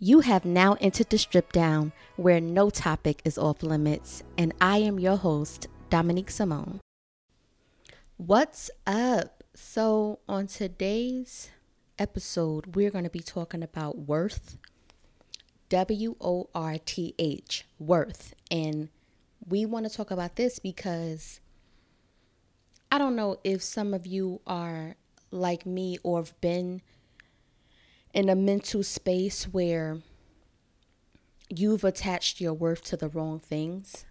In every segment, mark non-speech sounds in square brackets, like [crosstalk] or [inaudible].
You have now entered the strip down where no topic is off limits, and I am your host, Dominique Simone. What's up? So, on today's episode, we're going to be talking about worth W O R T H, worth. And we want to talk about this because I don't know if some of you are like me or have been in a mental space where you've attached your worth to the wrong things.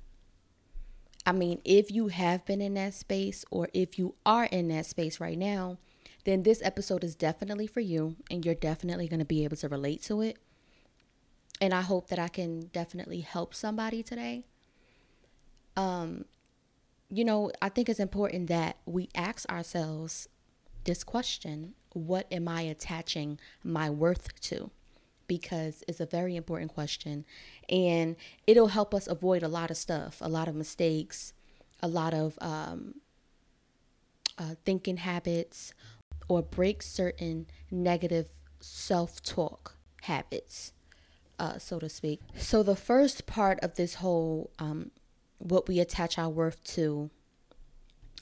I mean, if you have been in that space or if you are in that space right now, then this episode is definitely for you and you're definitely going to be able to relate to it. And I hope that I can definitely help somebody today. Um you know, I think it's important that we ask ourselves this question what am I attaching my worth to? Because it's a very important question and it'll help us avoid a lot of stuff, a lot of mistakes, a lot of um, uh, thinking habits, or break certain negative self talk habits, uh, so to speak. So, the first part of this whole um, what we attach our worth to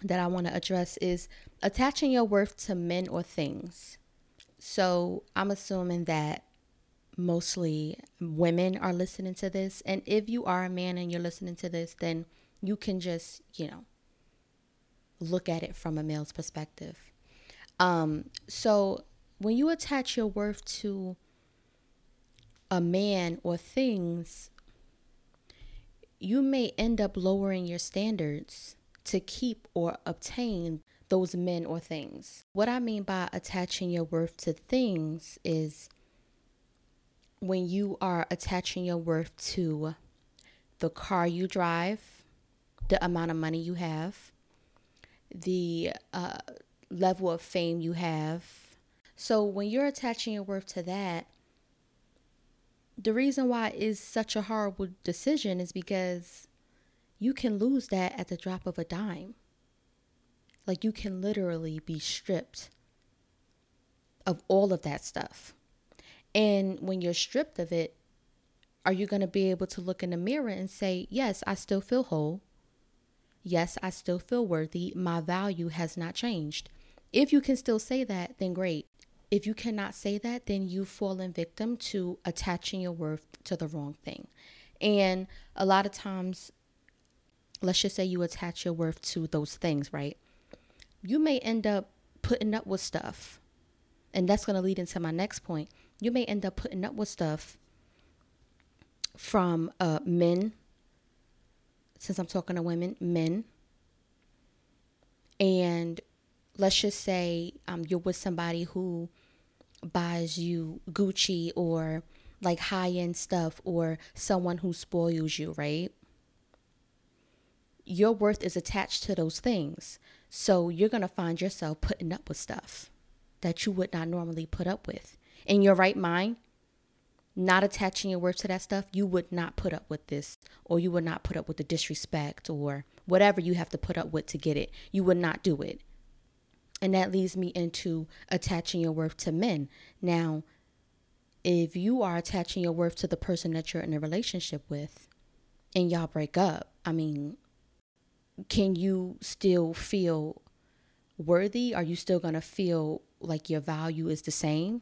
that I want to address is attaching your worth to men or things. So I'm assuming that mostly women are listening to this. And if you are a man and you're listening to this, then you can just, you know, look at it from a male's perspective. Um, so when you attach your worth to a man or things, you may end up lowering your standards to keep or obtain those men or things. What I mean by attaching your worth to things is when you are attaching your worth to the car you drive, the amount of money you have, the uh, level of fame you have. So when you're attaching your worth to that, the reason why it's such a horrible decision is because you can lose that at the drop of a dime. Like you can literally be stripped of all of that stuff. And when you're stripped of it, are you going to be able to look in the mirror and say, Yes, I still feel whole. Yes, I still feel worthy. My value has not changed. If you can still say that, then great. If you cannot say that, then you've fallen victim to attaching your worth to the wrong thing. And a lot of times, let's just say you attach your worth to those things, right? You may end up putting up with stuff. And that's going to lead into my next point. You may end up putting up with stuff from uh, men, since I'm talking to women, men. And let's just say um, you're with somebody who buys you Gucci or like high end stuff or someone who spoils you, right? Your worth is attached to those things. So you're going to find yourself putting up with stuff that you would not normally put up with. In your right mind, not attaching your worth to that stuff, you would not put up with this, or you would not put up with the disrespect, or whatever you have to put up with to get it. You would not do it. And that leads me into attaching your worth to men. Now, if you are attaching your worth to the person that you're in a relationship with and y'all break up, I mean, can you still feel worthy? Are you still going to feel like your value is the same?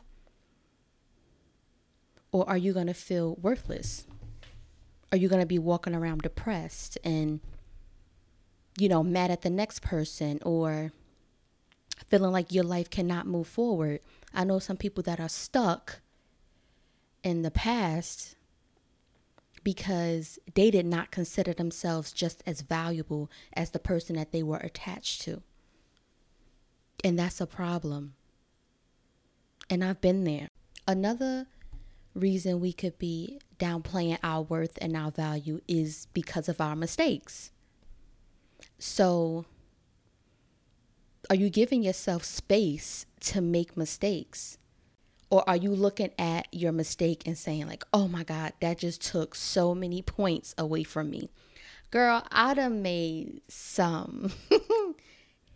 Or are you going to feel worthless? Are you going to be walking around depressed and, you know, mad at the next person or feeling like your life cannot move forward? I know some people that are stuck in the past because they did not consider themselves just as valuable as the person that they were attached to. And that's a problem. And I've been there. Another reason we could be downplaying our worth and our value is because of our mistakes. So, are you giving yourself space to make mistakes? Or are you looking at your mistake and saying, like, oh my God, that just took so many points away from me? Girl, I'd have made some [laughs]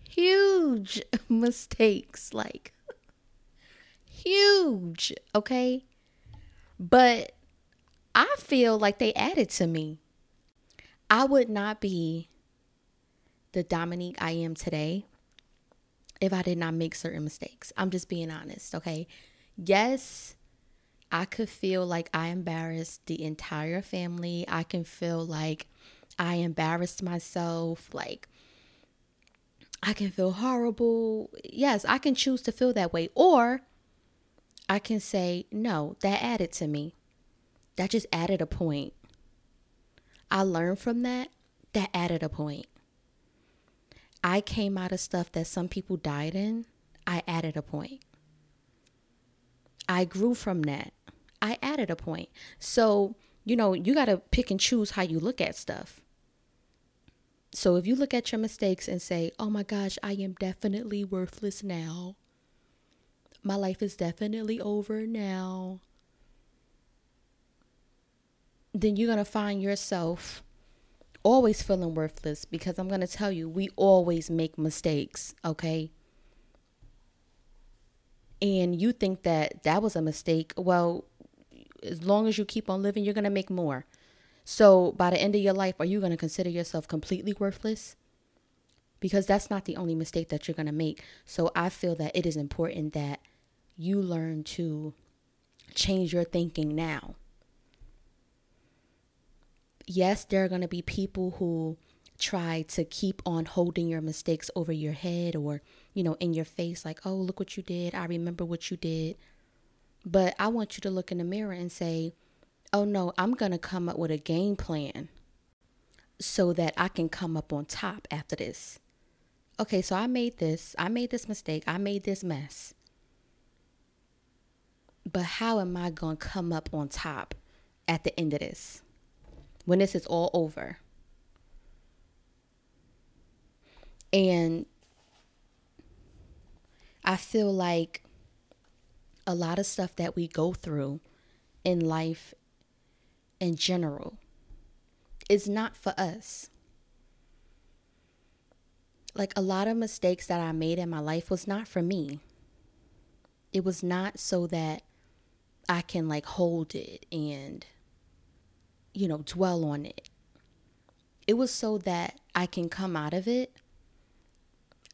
huge [laughs] mistakes, like, huge, okay? But I feel like they added to me. I would not be the Dominique I am today if I did not make certain mistakes. I'm just being honest, okay? Yes, I could feel like I embarrassed the entire family. I can feel like I embarrassed myself. Like, I can feel horrible. Yes, I can choose to feel that way. Or I can say, no, that added to me. That just added a point. I learned from that. That added a point. I came out of stuff that some people died in. I added a point. I grew from that. I added a point. So, you know, you got to pick and choose how you look at stuff. So if you look at your mistakes and say, oh my gosh, I am definitely worthless now, my life is definitely over now, then you're going to find yourself always feeling worthless because I'm going to tell you, we always make mistakes, okay? And you think that that was a mistake. Well, as long as you keep on living, you're going to make more. So by the end of your life, are you going to consider yourself completely worthless? Because that's not the only mistake that you're going to make. So I feel that it is important that you learn to change your thinking now. Yes, there are going to be people who try to keep on holding your mistakes over your head or, you know, in your face, like, oh, look what you did. I remember what you did. But I want you to look in the mirror and say, oh no, I'm going to come up with a game plan so that I can come up on top after this. Okay, so I made this, I made this mistake, I made this mess. But how am I going to come up on top at the end of this? When this is all over? And I feel like a lot of stuff that we go through in life in general is not for us. Like a lot of mistakes that I made in my life was not for me. It was not so that I can like hold it and, you know, dwell on it. It was so that I can come out of it,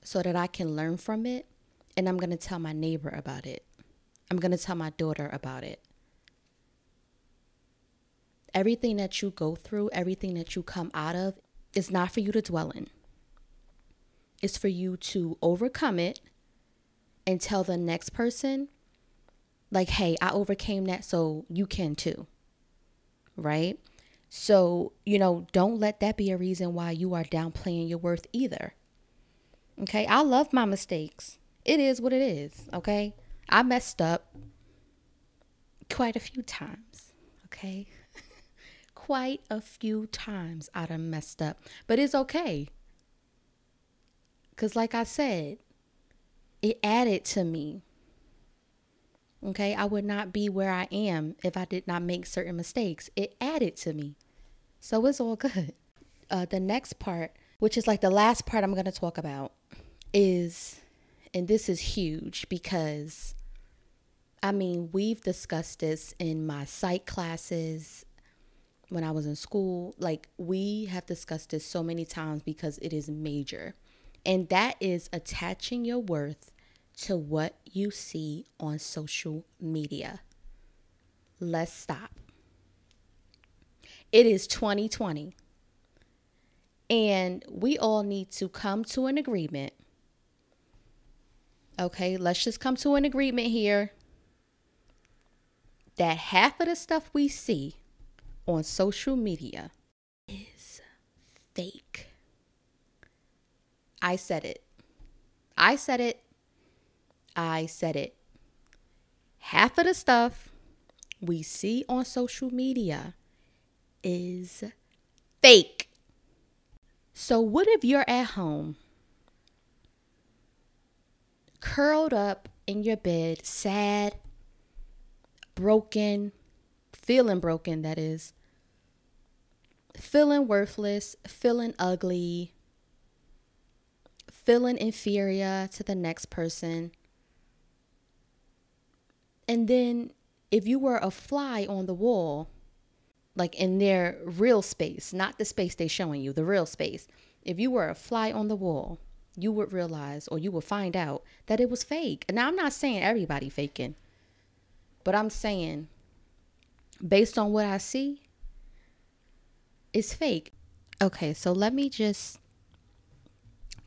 so that I can learn from it, and I'm going to tell my neighbor about it. I'm going to tell my daughter about it everything that you go through, everything that you come out of, is not for you to dwell in. It's for you to overcome it and tell the next person, like, hey, I overcame that, so you can too. Right? So, you know, don't let that be a reason why you are downplaying your worth either. Okay? I love my mistakes. It is what it is. Okay? I messed up quite a few times. Okay? [laughs] quite a few times I done messed up, but it's okay. Because, like I said, it added to me. Okay, I would not be where I am if I did not make certain mistakes. It added to me. So it's all good. Uh, the next part, which is like the last part I'm going to talk about, is, and this is huge because I mean, we've discussed this in my psych classes when I was in school. Like, we have discussed this so many times because it is major. And that is attaching your worth to what you see on social media. Let's stop. It is 2020. And we all need to come to an agreement. Okay, let's just come to an agreement here that half of the stuff we see on social media is fake. I said it. I said it. I said it. Half of the stuff we see on social media is fake. So, what if you're at home, curled up in your bed, sad, broken, feeling broken, that is, feeling worthless, feeling ugly, feeling inferior to the next person. And then if you were a fly on the wall, like in their real space, not the space they're showing you, the real space, if you were a fly on the wall, you would realize or you would find out that it was fake. Now, I'm not saying everybody faking, but I'm saying based on what I see, it's fake. Okay, so let me just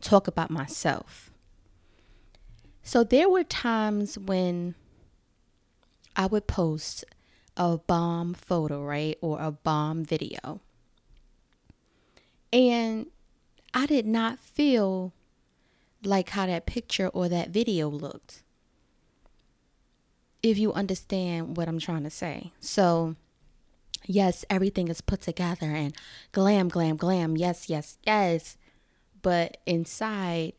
talk about myself. So there were times when I would post a bomb photo, right? Or a bomb video. And I did not feel like how that picture or that video looked. If you understand what I'm trying to say. So, yes, everything is put together and glam, glam, glam. Yes, yes, yes. But inside,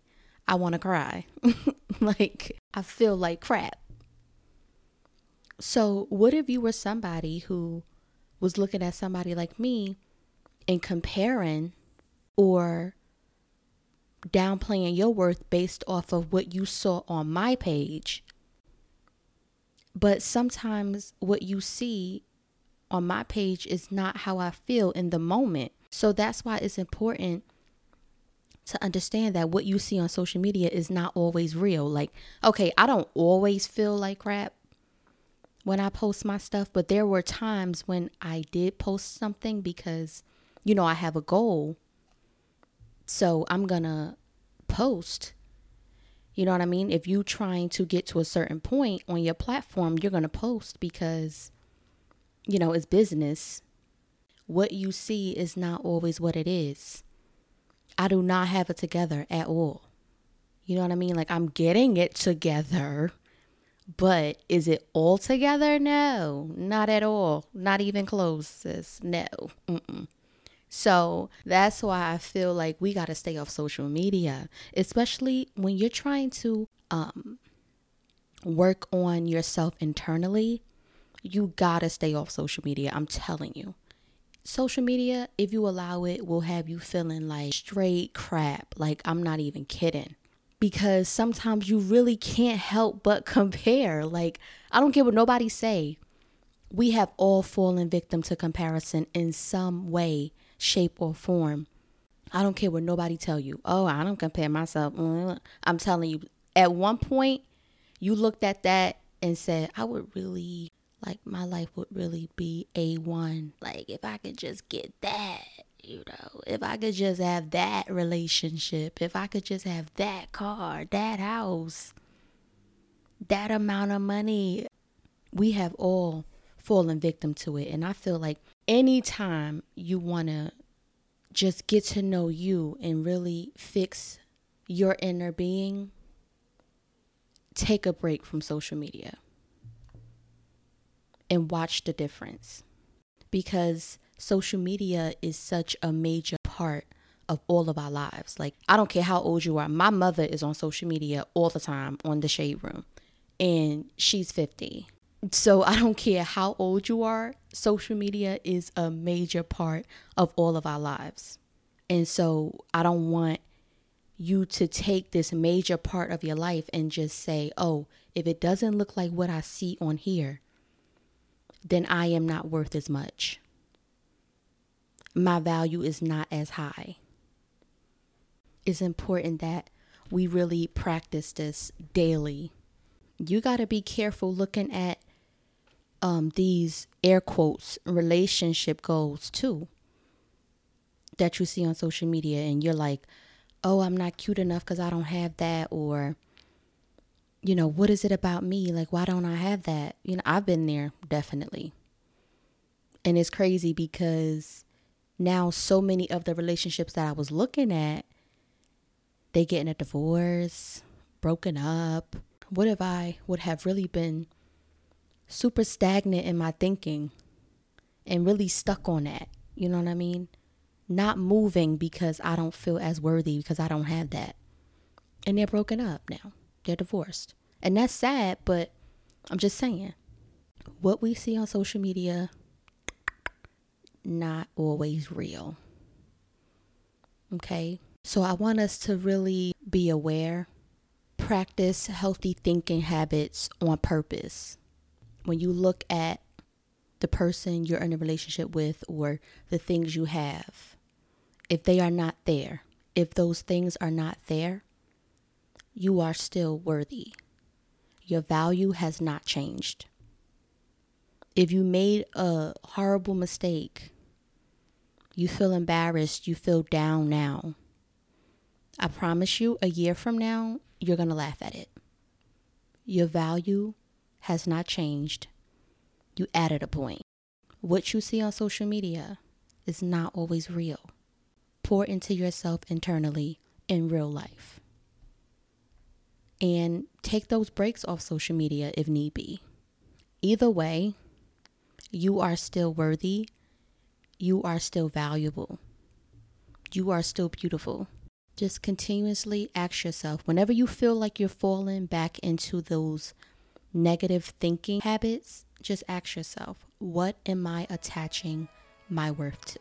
I want to cry. [laughs] like, I feel like crap. So, what if you were somebody who was looking at somebody like me and comparing or downplaying your worth based off of what you saw on my page? But sometimes what you see on my page is not how I feel in the moment. So that's why it's important to understand that what you see on social media is not always real. Like, okay, I don't always feel like crap when I post my stuff, but there were times when I did post something because, you know, I have a goal. So I'm going to post. You know what I mean? If you trying to get to a certain point on your platform, you're going to post because, you know, it's business. What you see is not always what it is. I do not have it together at all. You know what I mean? Like I'm getting it together but is it all together? No, not at all. Not even close, sis. No. Mm-mm. So that's why I feel like we got to stay off social media, especially when you're trying to um, work on yourself internally. You got to stay off social media. I'm telling you. Social media, if you allow it, will have you feeling like straight crap. Like, I'm not even kidding because sometimes you really can't help but [laughs] compare. Like, I don't care what nobody say. We have all fallen victim to comparison in some way, shape, or form. I don't care what nobody tell you. Oh, I don't compare myself. Mm-hmm. I'm telling you, at one point, you looked at that and said, I would really like my life would really be A1. Like if I could just get that you know, if I could just have that relationship, if I could just have that car, that house, that amount of money, we have all fallen victim to it. And I feel like anytime you want to just get to know you and really fix your inner being, take a break from social media and watch the difference. Because social media is such a major part of all of our lives. Like, I don't care how old you are. My mother is on social media all the time on the Shade Room, and she's 50. So [laughs] I don't care how old you are, social media is a major part of all of our lives. And so I don't want you to take this major part of your life and just say, oh, if it doesn't look like what I see on here, then I am not worth as much my value is not as high. It's important that we really practice this daily. You got to be careful looking at um, these air quotes relationship goals too that you see on social media, and you're like, oh, I'm not cute enough because I don't have that, or you know, what is it about me? Like, why don't I have that? You know, I've been there definitely. And it's crazy because now so many of the relationships that I was looking at, they getting a divorce, broken up. What if I would have really been super stagnant in my thinking and really stuck on that? You know what I mean? Not moving because I don't feel as worthy because I don't have that. And they're broken up now. They're divorced. And that's sad, but I'm just saying what we see on social media not always real. Okay? So I want us to really be aware, practice healthy thinking habits on purpose. When you look at the person you're in a relationship with or the things you have, if they are not there, if those things are not there, you are still worthy. Your value has not changed. If you made a horrible mistake, you feel embarrassed, you feel down now. I promise you, a year from now, you're going to laugh at it. Your value has not changed. You added a point. What you see on social media is not always real. Pour into yourself internally in real life. And take those breaks off social media if need be. Either way, you are still worthy. You are still valuable. You are still beautiful. Just continuously ask yourself whenever you feel like you're falling back into those negative thinking habits, just ask yourself, what am I attaching my worth to?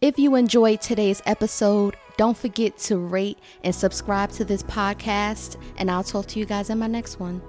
If you enjoyed today's episode, don't forget to rate and subscribe to this podcast, and I'll talk to you guys in my next one.